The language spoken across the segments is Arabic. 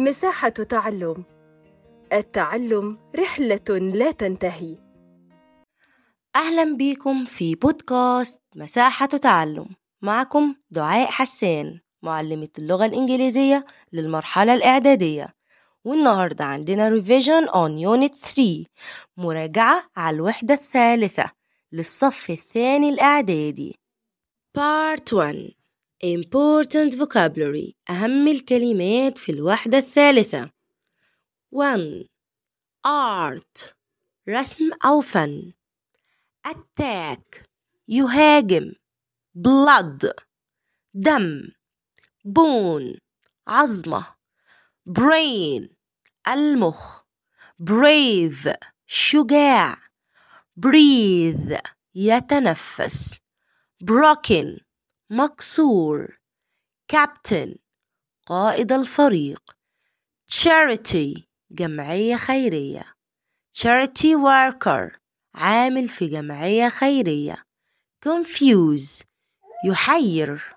مساحة تعلم. التعلم رحلة لا تنتهي. أهلا بيكم في بودكاست مساحة تعلم. معكم دعاء حسان معلمة اللغة الإنجليزية للمرحلة الإعدادية. والنهاردة عندنا revision on unit 3 مراجعة على الوحدة الثالثة للصف الثاني الإعدادي. Part 1 Important vocabulary أهم الكلمات في الوحدة الثالثة 1 Art رسم أو فن attack يهاجم blood دم bone عظمة brain المخ brave شجاع breathe يتنفس broken مكسور captain قائد الفريق. Charity جمعية خيرية. Charity worker عامل في جمعية خيرية. Confuse يحير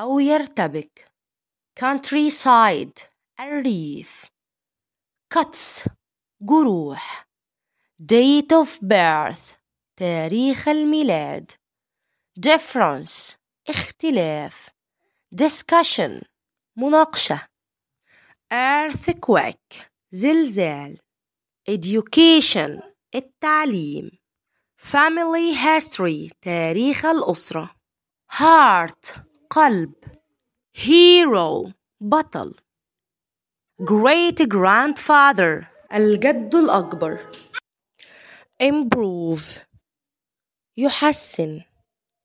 أو يرتبك. Countryside الريف. Cuts جروح. Date of birth تاريخ الميلاد. Difference اختلاف discussion مناقشة earthquake زلزال education التعليم family history تاريخ الأسرة heart قلب hero بطل great grandfather الجد الأكبر improve يحسن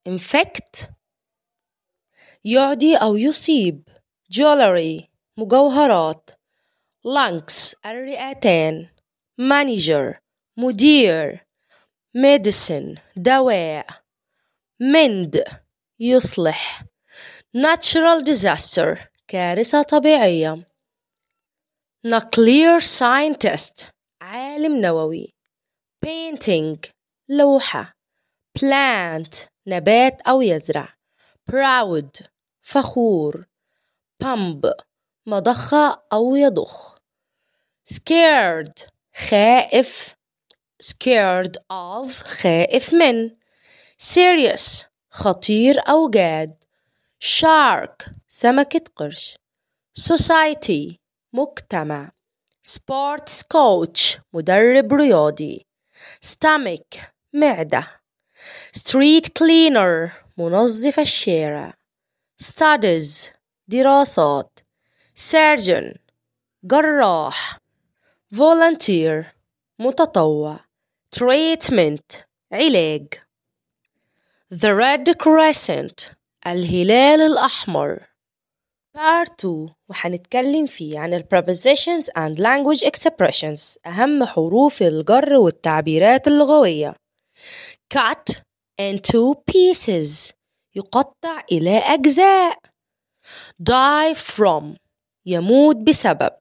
infect يعدي أو يصيب jewelry مجوهرات lungs الرئتان manager مدير medicine دواء mend يصلح natural disaster كارثة طبيعية nuclear scientist عالم نووي painting لوحة plant نبات أو يزرع proud فخور pump مضخة أو يضخ scared خائف scared of خائف من serious خطير أو جاد shark سمكة قرش society مجتمع sports coach مدرب رياضي stomach معدة street cleaner منظف الشارع studies دراسات surgeon جراح volunteer متطوع treatment علاج the red crescent الهلال الأحمر Part 2 وهنتكلم فيه عن ال prepositions and language expressions أهم حروف الجر والتعبيرات اللغوية cut into pieces يقطع إلى أجزاء die from يموت بسبب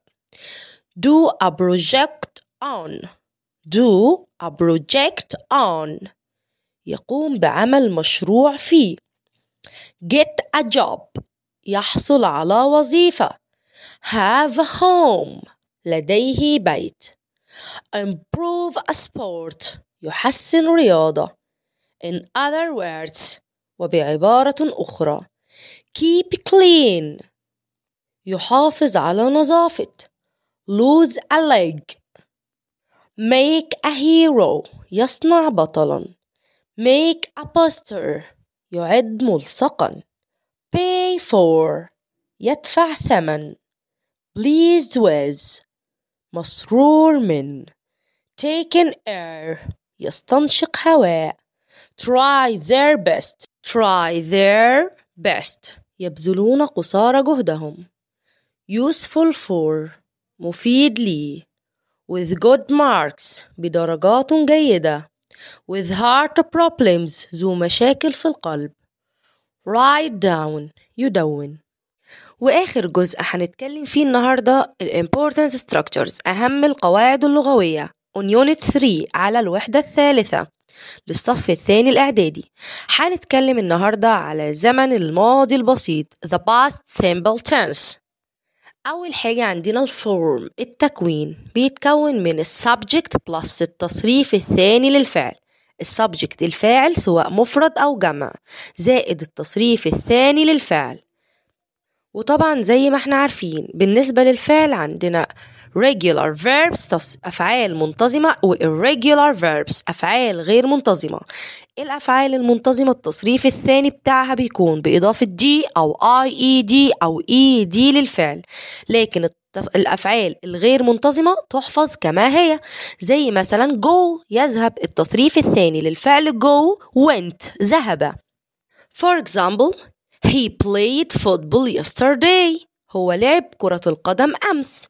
do a project on do a project on يقوم بعمل مشروع فيه get a job يحصل على وظيفة have a home لديه بيت improve a sport يحسن رياضة in other words وبعبارة أخرى. Keep clean. يحافظ على نظافة. Lose a leg. Make a hero. يصنع بطلا. Make a poster. يعد ملصقا. Pay for. يدفع ثمن. Pleased with مسرور من. Taken air. يستنشق هواء. Try their best. Try their best. يبذلون قصارى جهدهم. Useful for. مفيد لي. With good marks. بدرجات جيدة. With heart problems. ذو مشاكل في القلب. Write down. يدون. وآخر جزء هنتكلم فيه النهاردة. ال important structures. أهم القواعد اللغوية. On unit 3 على الوحدة الثالثة. للصف الثاني الإعدادي. هنتكلم النهاردة على زمن الماضي البسيط the past simple tense. أول حاجة عندنا ال form التكوين. بيتكون من ال subject plus التصريف الثاني للفعل. ال subject الفاعل سواء مفرد أو جمع. زائد التصريف الثاني للفعل. وطبعا زي ما إحنا عارفين بالنسبة للفعل عندنا regular verbs أفعال منتظمة و irregular verbs أفعال غير منتظمة. الأفعال المنتظمة التصريف الثاني بتاعها بيكون بإضافة دي أو IED أو ED للفعل. لكن الأفعال الغير منتظمة تحفظ كما هي. زي مثلا go يذهب التصريف الثاني للفعل go went ذهب. For example he played football yesterday. هو لعب كرة القدم أمس.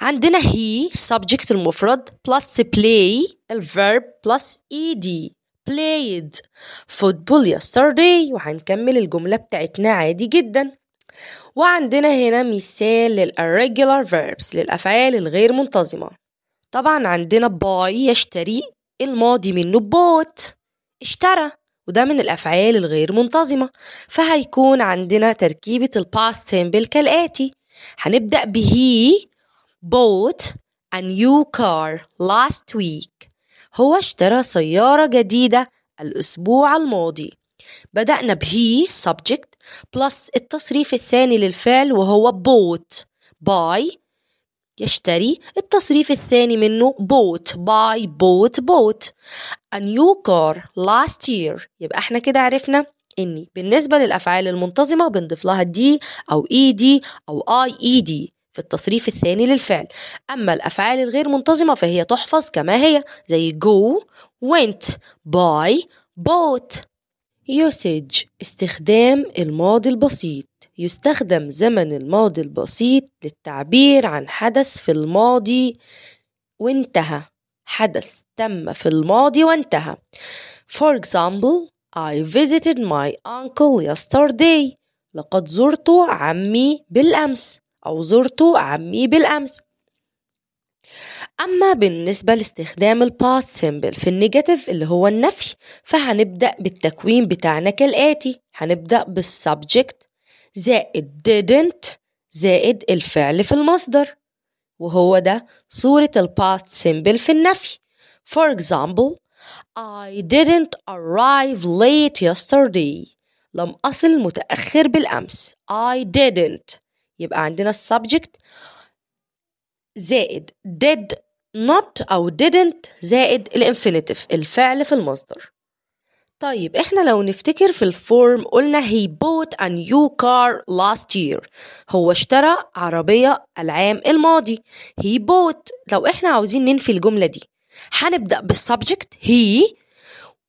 عندنا he subject المفرد plus play ال verb plus ed played. football yesterday وهنكمل الجملة بتاعتنا عادي جدا. وعندنا هنا مثال لل irregular verbs للأفعال الغير منتظمة. طبعا عندنا buy يشتري الماضي منه bought. اشترى. وده من الأفعال الغير منتظمة. فهيكون عندنا تركيبة ال past simple كالآتي. هنبدأ به bought a new car last week. هو اشترى سيارة جديدة الأسبوع الماضي. بدأنا به subject plus التصريف الثاني للفعل وهو bought buy يشتري التصريف الثاني منه bought buy bought bought a new car last year. يبقى إحنا كده عرفنا اني بالنسبة للأفعال المنتظمة بنضيف لها دي أو اي دي أو اي اي دي في التصريف الثاني للفعل. أما الأفعال الغير منتظمة فهي تحفظ كما هي زي go went buy bought. Usage استخدام الماضي البسيط. يستخدم زمن الماضي البسيط للتعبير عن حدث في الماضي وانتهى. حدث تم في الماضي وانتهى. For example I visited my uncle yesterday. لقد زرت عمي بالأمس أو زرت عمي بالأمس. أما بالنسبة لاستخدام ال past simple في ال negative اللي هو النفي فهنبدأ بالتكوين بتاعنا كالآتي. هنبدأ بال subject زائد didn't زائد الفعل في المصدر. وهو ده صورة ال past simple في النفي. For example I didn't arrive late yesterday. لم أصل متأخر بالأمس. I didn't. يبقى عندنا ال subject زائد did not أو didn't زائد ال infinitive الفعل في المصدر. طيب إحنا لو نفتكر في ال form قلنا he bought a new car last year. هو اشترى عربية العام الماضي. He bought. لو إحنا عاوزين ننفي الجملة دي هنبدأ بال subject he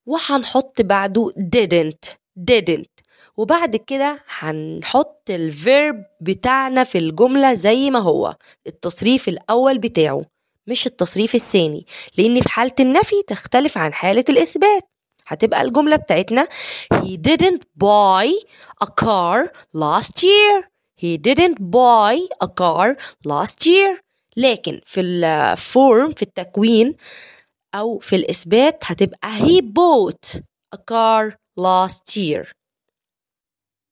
وهنحط بعده didn't didn't. وبعد كده هنحط ال verb بتاعنا في الجملة زي ما هو التصريف الأول بتاعه مش التصريف الثاني. لأن في حالة النفي تختلف عن حالة الإثبات. هتبقى الجملة بتاعتنا. He didn't buy a car last year. He didn't buy a car last year. لكن في ال form في التكوين أو في الإثبات هتبقى he bought a car last year.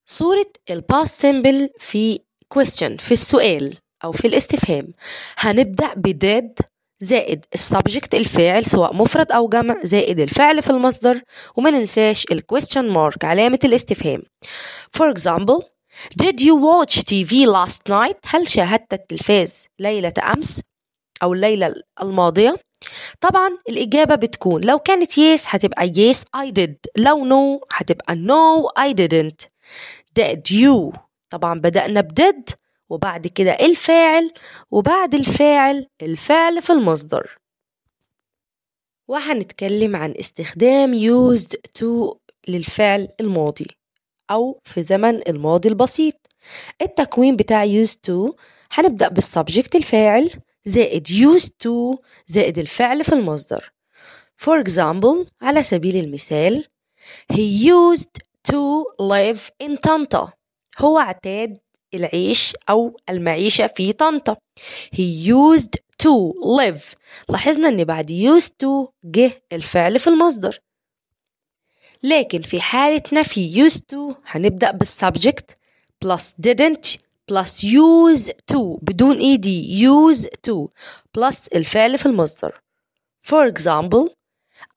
صورة ال past simple في question في السؤال أو في الاستفهام. هنبدأ ب did زائد ال subject الفاعل سواء مفرد أو جمع زائد الفعل في المصدر وما ننساش الكويستشن مارك علامة الاستفهام For example Did you watch TV last night؟ هل شاهدت التلفاز ليلة أمس أو الليلة الماضية؟ طبعا الإجابة بتكون لو كانت yes هتبقى yes I did لو no هتبقى no I didn't did you طبعا بدأنا بدid وبعد كده الفاعل وبعد الفاعل الفعل في المصدر. وهنتكلم عن استخدام used to للفعل الماضي أو في زمن الماضي البسيط. التكوين بتاع used to هنبدأ بالسبجكت الفاعل زائد used to زائد الفعل في المصدر. For example على سبيل المثال He used to live in طنطا هو اعتاد العيش أو المعيشة في طنطا. He used to live. لاحظنا أن بعد used to جه الفعل في المصدر. لكن في حالة نفي used to هنبدأ بالسبجكت. Plus didn't. Plus use to. بدون ed use to. Plus الفعل في المصدر. For example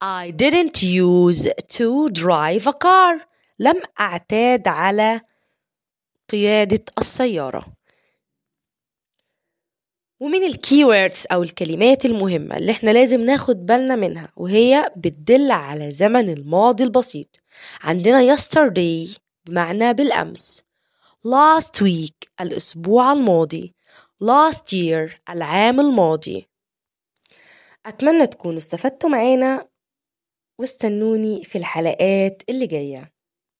I didn't use to drive a car. لم أعتاد على قيادة السيارة. ومن الكيوردز أو الكلمات المهمة اللي إحنا لازم ناخد بالنا منها وهي بتدل على زمن الماضي البسيط. عندنا yesterday بمعنى بالأمس. Last week الأسبوع الماضي. Last year العام الماضي. أتمنى تكونوا استفدتوا معانا واستنوني في الحلقات اللي جاية.